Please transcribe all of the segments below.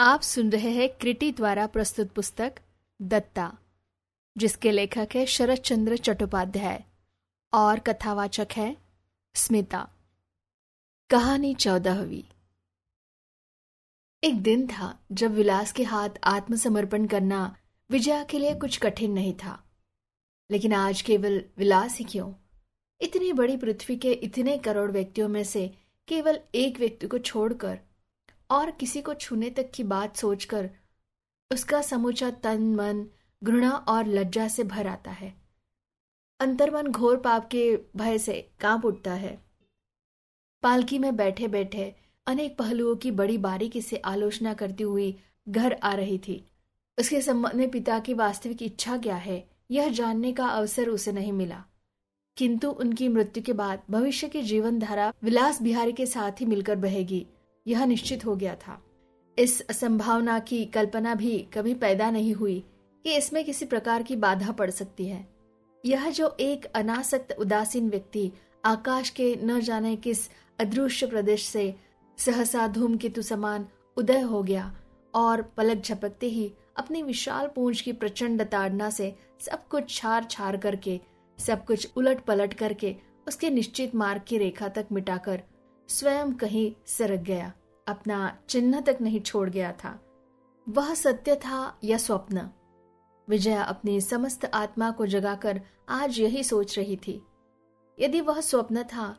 आप सुन रहे हैं क्रिटी द्वारा प्रस्तुत पुस्तक दत्ता, जिसके लेखक है शरद चंद्र चट्टोपाध्याय और कथावाचक है स्मिता। कहानी चौदहवीं। एक दिन था जब विलास के हाथ आत्मसमर्पण करना विजया के लिए कुछ कठिन नहीं था। लेकिन आज केवल विलास ही क्यों? इतनी बड़ी पृथ्वी के इतने करोड़ व्यक्तियों में से केवल एक व्यक्ति को छोड़कर और किसी को छूने तक की बात सोचकर उसका समूचा तन, मन, घृणा और लज्जा से भर आता है। अंतर्मन घोर पाप के भय से काँप उठता है। पालकी में बैठे बैठे अनेक पहलुओं की बड़ी बारीकी से आलोचना करती हुई घर आ रही थी। उसके संबंध में पिता की वास्तविक इच्छा क्या है, यह जानने का अवसर उसे नहीं मिला। किंतु उनकी मृत्यु के बाद भविष्य की जीवन धारा विलास बिहारी के साथ ही मिलकर बहेगी। यह निश्चित हो गया था। इस संभावना की कल्पना भी कभी पैदा नहीं हुई कि इसमें किसी प्रकार की बाधा पड़ सकती है। यह जो एक अनासक्त उदासीन व्यक्ति आकाश के न जाने किस अदृश्य प्रदेश से सहसा धूमकेतु समान उदय हो गया और पलक झपकते ही अपनी विशाल पूंछ की प्रचंड ताड़ना से सब कुछ छार छार करके, सब कुछ उलट पलट करके उसके निश्चित मार्ग की रेखा तक मिटाकर स्वयं कहीं सरक गया, अपना चिन्ह तक नहीं छोड़ गया था। वह सत्य था या स्वप्न? विजया अपनी समस्त आत्मा को जगाकर आज यही सोच रही थी। यदि वह स्वप्न था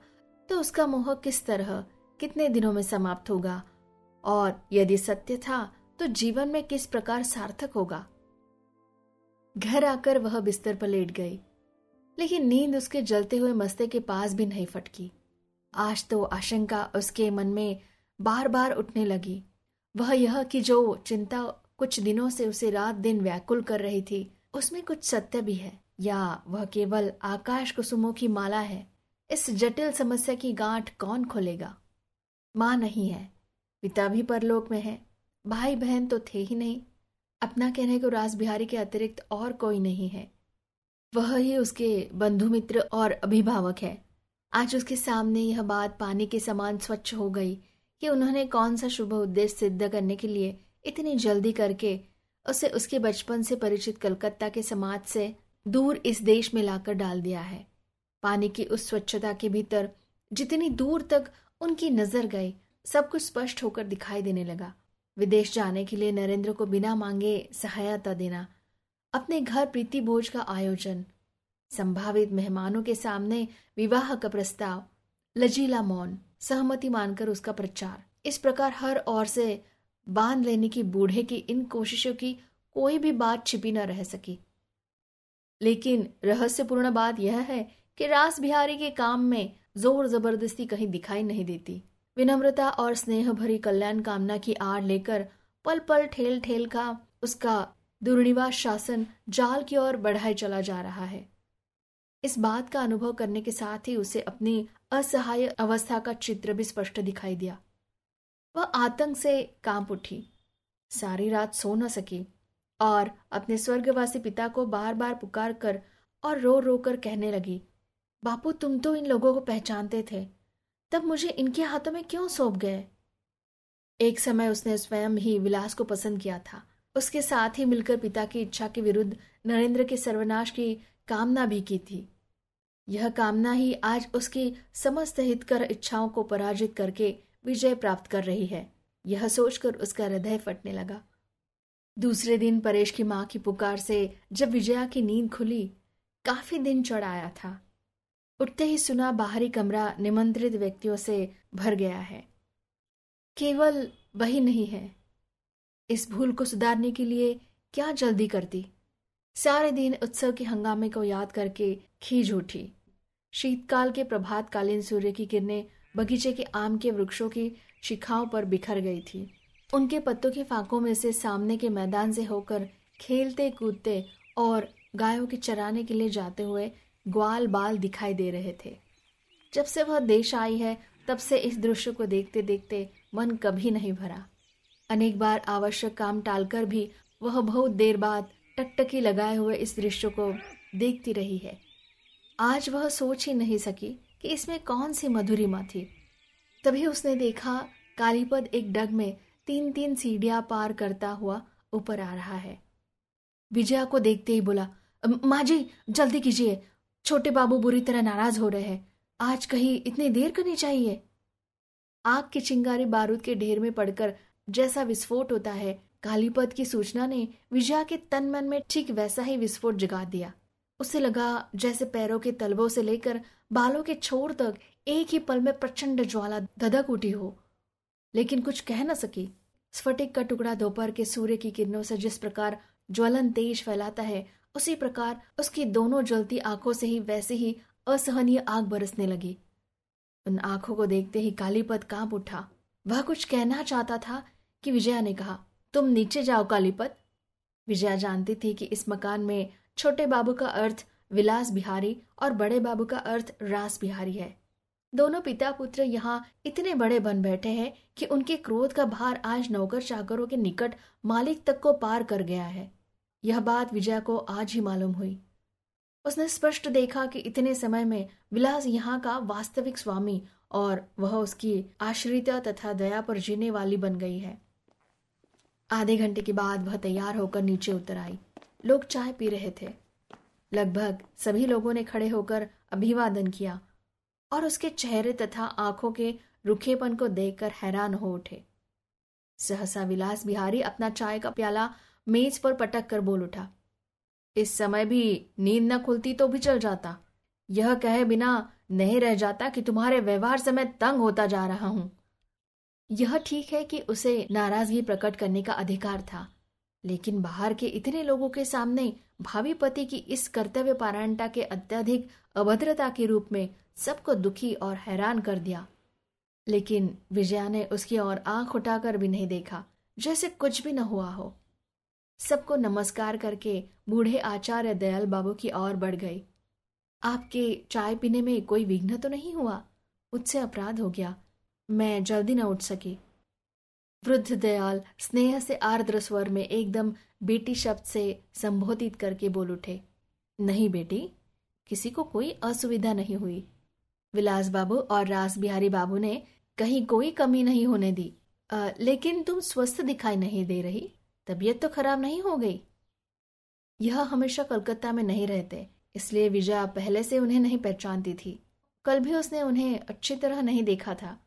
तो उसका मोह किस तरह, कितने दिनों में समाप्त होगा? और यदि सत्य था तो जीवन में किस प्रकार सार्थक होगा? घर आकर वह बिस्तर पर लेट गई, लेकिन नींद उसके जलते हुए मस्ते के पास भी नहीं फटकी। आज तो आशंका उसके मन में बार बार उठने लगी। वह यह कि जो चिंता कुछ दिनों से उसे रात दिन व्याकुल कर रही थी, उसमें कुछ सत्य भी है, या वह केवल आकाश कुसुमों की माला है, इस जटिल समस्या की गांठ कौन खोलेगा? माँ नहीं है, पिता भी परलोक में है भाई बहन तो थे ही नहीं, अपना कहने को रास बिहारी के अतिरिक्त और कोई नहीं है। वह ही उसके बंधु मित्र और अभिभावक है आज उसके सामने यह बात पानी के समान स्वच्छ हो गई कि उन्होंने कौन सा शुभ उद्देश्य सिद्ध करने के लिए इतनी जल्दी करके उसे उसके बचपन से परिचित कलकत्ता के समाज से दूर इस देश में लाकर डाल दिया है। पानी की उस स्वच्छता के भीतर जितनी दूर तक उनकी नज़र गई, सब कुछ स्पष्ट होकर दिखाई देने लगा। विदेश जाने के लिए नरेंद्र को बिना मांगे सहायता देना, अपने घर प्रीति भोज का आयोजन संभावित मेहमानों के सामने विवाह का प्रस्ताव। लजीला मौन, सहमति मानकर उसका प्रचार। इस प्रकार हर ओर से बाँध लेने की बूढ़े की इन कोशिशों की कोई भी बात छिपी न रह सकी। लेकिन रहस्यपूर्ण बात यह है कि रास बिहारी के काम में ज़ोर ज़बरदस्ती कहीं दिखाई नहीं देती। विनम्रता और स्नेह भरी कल्याण कामना की आड़ लेकर पल पल ठेल ठेल का उसका दुर्निवास शासन जाल की ओर बढ़ाए चला जा रहा है। इस बात का अनुभव करने के साथ ही उसे अपनी असहाय अवस्था का चित्र भी स्पष्ट दिखाई दिया। वह आतंक से काँप उठी। सारी रात सो न सकी और अपने स्वर्गवासी पिता को बार बार पुकार कर और रो रो कर कहने लगी, बापू, तुम तो इन लोगों को पहचानते थे। तब मुझे इनके हाथों में क्यों सौंप गए? एक समय उसने स्वयं ही विलास को पसंद किया था। उसके साथ ही मिलकर पिता की इच्छा के विरुद्ध नरेंद्र के सर्वनाश की कामना भी की थी। यह कामना ही आज उसकी समस्त हितकर इच्छाओं को पराजित करके विजय प्राप्त कर रही है। यह सोचकर उसका हृदय फटने लगा। दूसरे दिन परेश की माँ की पुकार से जब विजया की नींद खुली, काफ़ी दिन चढ़ आया था। उठते ही सुना बाहरी कमरा निमंत्रित व्यक्तियों से भर गया है। केवल वही नहीं है। इस भूल को सुधारने के लिए क्या जल्दी करती? सारे दिन उत्सव के हंगामे को याद करके खींच उठी। शीतकाल के प्रभात कालीन सूर्य की किरणें बगीचे के आम के वृक्षों की शिखाओं पर बिखर गई थी। उनके पत्तों के फाकों में से सामने के मैदान से होकर खेलते कूदते और गायों के चराने के लिए जाते हुए ग्वाल बाल दिखाई दे रहे थे। जब से वह देश आई है, तब से इस दृश्य को देखते देखते मन कभी नहीं भरा। अनेक बार आवश्यक काम टालकर भी वह बहुत देर बाद टकटकी लगाए हुए इस दृश्य को देखती रही है। आज वह सोच ही नहीं सकी कि इसमें कौन सी मधुरिमा थी। तभी उसने देखा कालीपद एक डग में तीन तीन सीढ़ियाँ पार करता हुआ ऊपर आ रहा है। विजया को देखते ही बोला माँ जी, जल्दी कीजिए। छोटे बाबू बुरी तरह नाराज़ हो रहे हैं। आज कहीं इतनी देर करनी चाहिए? आग की चिंगारी बारूद के ढेर में पड़कर जैसा विस्फोट होता है कालीपद की सूचना ने विजया के तन मन में ठीक वैसा ही विस्फोट जगा दिया। उसे लगा जैसे पैरों के तलबों से लेकर बालों के छोर तक एक ही पल में प्रचंड ज्वाला धधक उठी हो। लेकिन कुछ कह न सकी। स्फटिक का टुकड़ा दोपहर के सूर्य की किरणों से जिस प्रकार ज्वलन तेज फैलाता है, उसी प्रकार उसकी दोनों जलती आँखों से ही वैसे ही असहनीय आग बरसने लगी। उन आँखों को देखते ही कालीपद काँप उठा। वह कुछ कहना चाहता था कि विजया ने कहा तुम नीचे जाओ कालीपद विजया जानती थी कि इस मकान में छोटे बाबू का अर्थ विलास बिहारी और बड़े बाबू का अर्थ रास बिहारी है। दोनों पिता पुत्र यहाँ इतने बड़े बन बैठे हैं कि उनके क्रोध का भार आज नौकर चाकरों के निकट मालिक तक को पार कर गया है। यह बात विजया को आज ही मालूम हुई। उसने स्पष्ट देखा कि इतने समय में विलास यहाँ का वास्तविक स्वामी और वह उसकी आश्रिता तथा दया पर जीने वाली बन गई है। आधे घंटे के बाद वह तैयार होकर नीचे उतर आई। लोग चाय पी रहे थे। लगभग सभी लोगों ने खड़े होकर अभिवादन किया और उसके चेहरे तथा आँखों के रुखेपन को देखकर हैरान हो उठे। सहसा विलास बिहारी अपना चाय का प्याला मेज पर पटक कर बोल उठा, इस समय भी नींद न खुलती तो भी चल जाता। यह कहे बिना नहीं रह जाता कि तुम्हारे व्यवहार से मैं तंग होता जा रहा हूँ। यह ठीक है कि उसे नाराज़गी प्रकट करने का अधिकार था, लेकिन बाहर के इतने लोगों के सामने भावी पति की इस कर्तव्य पारायणता के अत्यधिक अभद्रता के रूप में सबको दुखी और हैरान कर दिया। लेकिन विजया ने उसकी ओर आँख उठाकर भी नहीं देखा, जैसे कुछ भी न हुआ हो। सबको नमस्कार करके बूढ़े आचार्य दयाल बाबू की ओर बढ़ गई आपके चाय पीने में कोई विघ्न तो नहीं हुआ? मुझसे अपराध हो गया। मैं जल्दी न उठ सकी। वृद्ध दयाल स्नेह से आर्द्र स्वर में एकदम बेटी शब्द से संबोधित करके बोल उठे नहीं बेटी किसी को कोई असुविधा नहीं हुई। विलास बाबू और रास बिहारी बाबू ने कहीं कोई कमी नहीं होने दी। आ, लेकिन तुम स्वस्थ दिखाई नहीं दे रही तबीयत तो खराब नहीं हो गई। यह हमेशा कलकत्ता में नहीं रहते इसलिए विजया पहले से उन्हें नहीं पहचानती थी। कल भी उसने उन्हें अच्छी तरह नहीं देखा था।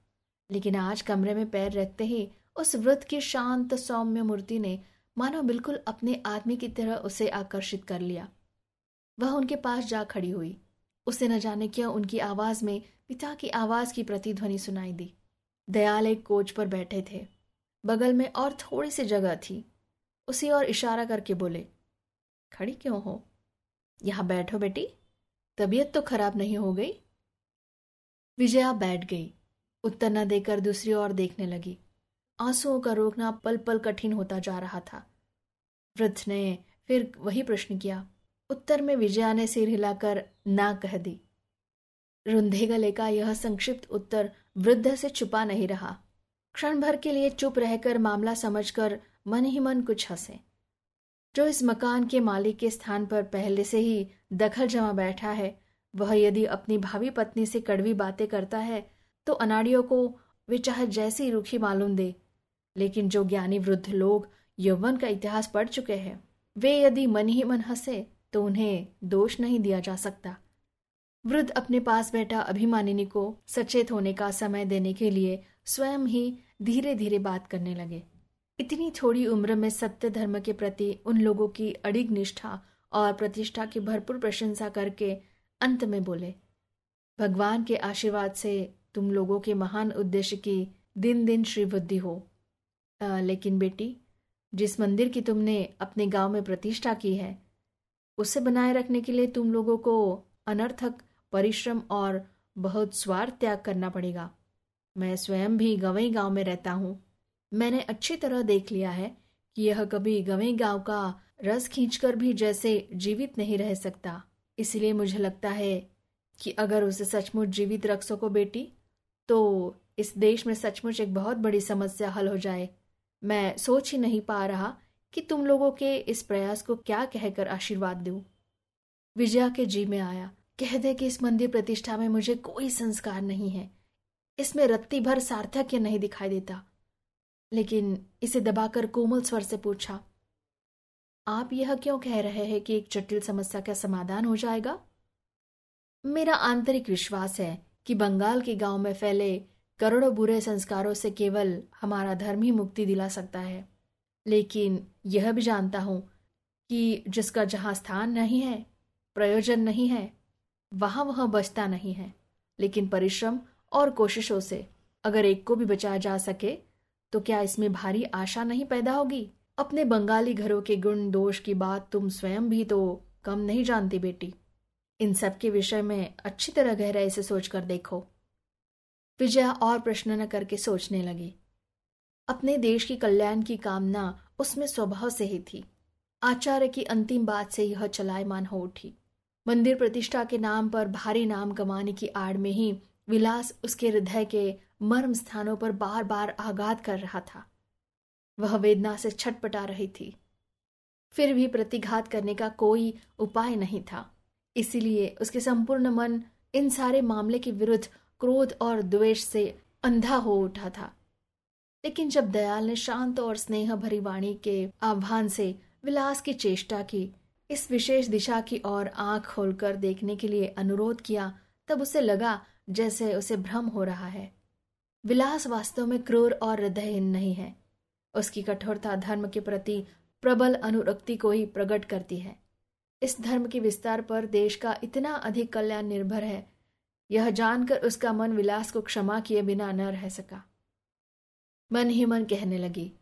लेकिन आज कमरे में पैर रखते ही उस वृद्ध की शांत सौम्य मूर्ति ने मानो बिल्कुल अपने आदमी की तरह उसे आकर्षित कर लिया। वह उनके पास जा खड़ी हुई। उसे न जाने क्यों उनकी आवाज़ में पिता की आवाज़ की प्रतिध्वनि सुनाई दी। दयाल एक कोच पर बैठे थे। बगल में और थोड़ी सी जगह थी। उसी और इशारा करके बोले, खड़ी क्यों हो? यहाँ बैठो बेटी। तबीयत तो खराब नहीं हो गई? विजया बैठ गई। उत्तर न देकर दूसरी ओर देखने लगी। आंसुओं का रोकना पल पल कठिन होता जा रहा था। वृद्ध ने फिर वही प्रश्न किया। उत्तर में विजया ने सिर हिलाकर ना कह दी। रुंधे गले का यह संक्षिप्त उत्तर वृद्ध से छुपा नहीं रहा। क्षण भर के लिए चुप रहकर मामला समझकर मन ही मन कुछ हंसे। जो इस मकान के मालिक के स्थान पर पहले से ही दखल जमा बैठा है, वह यदि अपनी भावी पत्नी से कड़वी बातें करता है तो अनाड़ियों को वे चाहे जैसी रुखी मालूम दे। लेकिन जो ज्ञानी वृद्ध लोग यौवन का इतिहास पढ़ चुके हैं, वे यदि मन ही मन हंसे तो उन्हें दोष नहीं दिया जा सकता। वृद्ध अपने पास बैठा अभिमानिनी को सचेत होने का समय देने के लिए स्वयं ही धीरे धीरे बात करने लगे। इतनी थोड़ी उम्र में सत्य धर्म के प्रति उन लोगों की अड़िग निष्ठा और प्रतिष्ठा की भरपूर प्रशंसा करके अंत में बोले, भगवान के आशीर्वाद से तुम लोगों के महान उद्देश्य की दिन दिन श्री श्रीवृद्धि हो। आ, लेकिन बेटी जिस मंदिर की तुमने अपने गाँव में प्रतिष्ठा की है उसे बनाए रखने के लिए तुम लोगों को अनर्थक परिश्रम और बहुत स्वार्थ त्याग करना पड़ेगा। मैं स्वयं भी गवई गाँव में रहता हूँ। मैंने अच्छी तरह देख लिया है कि यह कभी गवई गाँव का रस खींचकर भी जैसे जीवित नहीं रह सकता। इसलिए मुझे लगता है कि अगर उसे सचमुच जीवित रख सको बेटी तो इस देश में सचमुच एक बहुत बड़ी समस्या हल हो जाए। मैं सोच ही नहीं पा रहा कि तुम लोगों के इस प्रयास को क्या कहकर आशीर्वाद दूँ। विजया के जी में आया। कह दे कि इस मंदिर प्रतिष्ठा में मुझे कोई संस्कार नहीं है। इसमें रत्ती भर सार्थक्य नहीं दिखाई देता। लेकिन इसे दबाकर कोमल स्वर से पूछा, आप यह क्यों कह रहे हैं कि एक जटिल समस्या का समाधान हो जाएगा? मेरा आंतरिक विश्वास है कि बंगाल के गाँव में फैले करोड़ों बुरे संस्कारों से केवल हमारा धर्म ही मुक्ति दिला सकता है। लेकिन यह भी जानता हूँ कि जिसका जहाँ स्थान नहीं है, प्रयोजन नहीं है, वहाँ वह बचता नहीं है। लेकिन परिश्रम और कोशिशों से अगर एक को भी बचाया जा सके तो क्या इसमें भारी आशा नहीं पैदा होगी? अपने बंगाली घरों के गुण दोष की बात तुम स्वयं भी तो कम नहीं जानती बेटी। इन सब के विषय में अच्छी तरह गहराई से सोचकर देखो। विजया और प्रश्न न करके सोचने लगी। अपने देश की कल्याण की कामना उसमें स्वभाव से ही थी। आचार्य की अंतिम बात से यह चलायमान हो उठी। मंदिर प्रतिष्ठा के नाम पर भारी नाम कमाने की आड़ में ही विलास उसके हृदय के मर्म स्थानों पर बार बार आघात कर रहा था। वह वेदना से छटपटा रही थी। फिर भी प्रतिघात करने का कोई उपाय नहीं था। इसीलिए उसके संपूर्ण मन इन सारे मामले के विरुद्ध क्रोध और द्वेष से अंधा हो उठा था। लेकिन जब दयाल ने शांत और स्नेह भरी वाणी के आह्वान से विलास की चेष्टा की, इस विशेष दिशा की ओर आँख खोलकर देखने के लिए अनुरोध किया, तब उसे लगा जैसे उसे भ्रम हो रहा है। विलास वास्तव में क्रूर और हृदयहीन नहीं है। उसकी कठोरता धर्म के प्रति प्रबल अनुरक्ति को ही प्रकट करती है। इस धर्म के विस्तार पर देश का इतना अधिक कल्याण निर्भर है। यह जानकर उसका मन विलास को क्षमा किए बिना न रह सका। मन ही मन कहने लगी,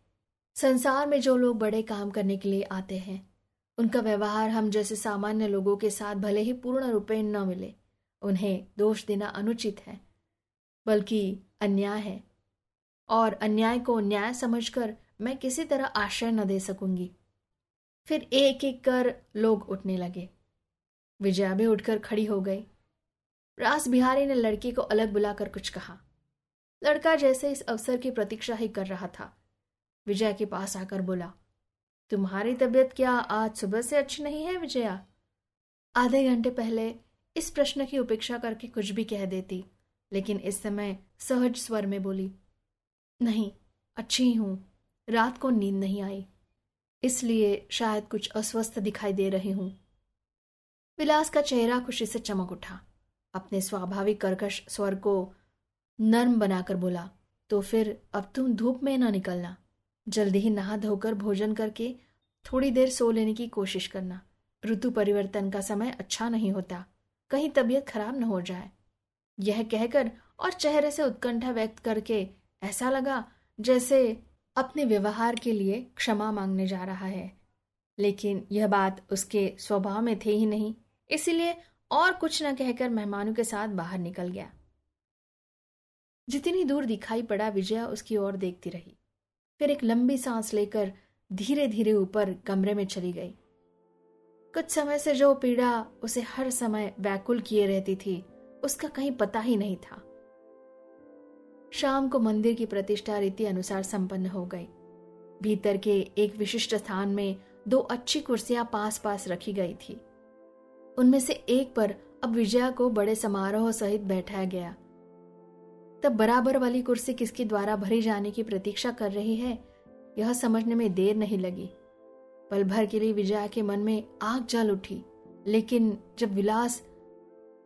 संसार में जो लोग बड़े काम करने के लिए आते हैं, उनका व्यवहार हम जैसे सामान्य लोगों के साथ भले ही पूर्ण रूपे न मिले, उन्हें दोष देना अनुचित है, बल्कि अन्याय है। और अन्याय को न्याय समझकर मैं किसी तरह आश्रय न दे सकूँगी। फिर एक एक कर लोग उठने लगे। विजया भी उठकर खड़ी हो गई। रास बिहारी ने लड़की को अलग बुलाकर कुछ कहा। लड़का जैसे इस अवसर की प्रतीक्षा ही कर रहा था। विजया के पास आकर बोला, तुम्हारी तबीयत क्या आज सुबह से अच्छी नहीं है, विजया? आधे घंटे पहले इस प्रश्न की उपेक्षा करके कुछ भी कह देती, लेकिन इस समय सहज स्वर में बोली, नहीं, अच्छी हूँ रात को नींद नहीं आई। इसलिए शायद कुछ अस्वस्थ दिखाई दे रही हूँ। विलास का चेहरा खुशी से चमक उठा। अपने स्वाभाविक कर्कश स्वर को नर्म बनाकर बोला तो फिर अब तुम धूप में ना निकलना। जल्दी ही नहा धोकर भोजन करके थोड़ी देर सो लेने की कोशिश करना। ऋतु परिवर्तन का समय अच्छा नहीं होता। कहीं तबीयत खराब न हो जाए। यह कहकर और चेहरे से उत्कंठा व्यक्त करके ऐसा लगा जैसे अपने व्यवहार के लिए क्षमा मांगने जा रहा है। लेकिन यह बात उसके स्वभाव में थे ही नहीं, इसीलिए और कुछ न कहकर मेहमानों के साथ बाहर निकल गया। जितनी दूर दिखाई पड़ा, विजया उसकी ओर देखती रही। फिर एक लंबी सांस लेकर धीरे धीरे ऊपर कमरे में चली गई। कुछ समय से जो पीड़ा उसे हर समय व्याकुल किए रहती थी, उसका कहीं पता ही नहीं था। शाम को मंदिर की प्रतिष्ठा रीति अनुसार संपन्न हो गई। भीतर के एक विशिष्ट स्थान में दो अच्छी कुर्सियाँ पास पास रखी गई थी। उनमें से एक पर अब विजया को बड़े समारोह सहित बैठाया गया। तब बराबर वाली कुर्सी किसके द्वारा भरी जाने की प्रतीक्षा कर रही है, यह समझने में देर नहीं लगी। पल भर के लिए विजया के मन में आग जल उठी, लेकिन जब विलास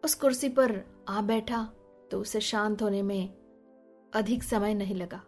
उस कुर्सी पर आ बैठा तो उसे शांत होने में अधिक समय नहीं लगा।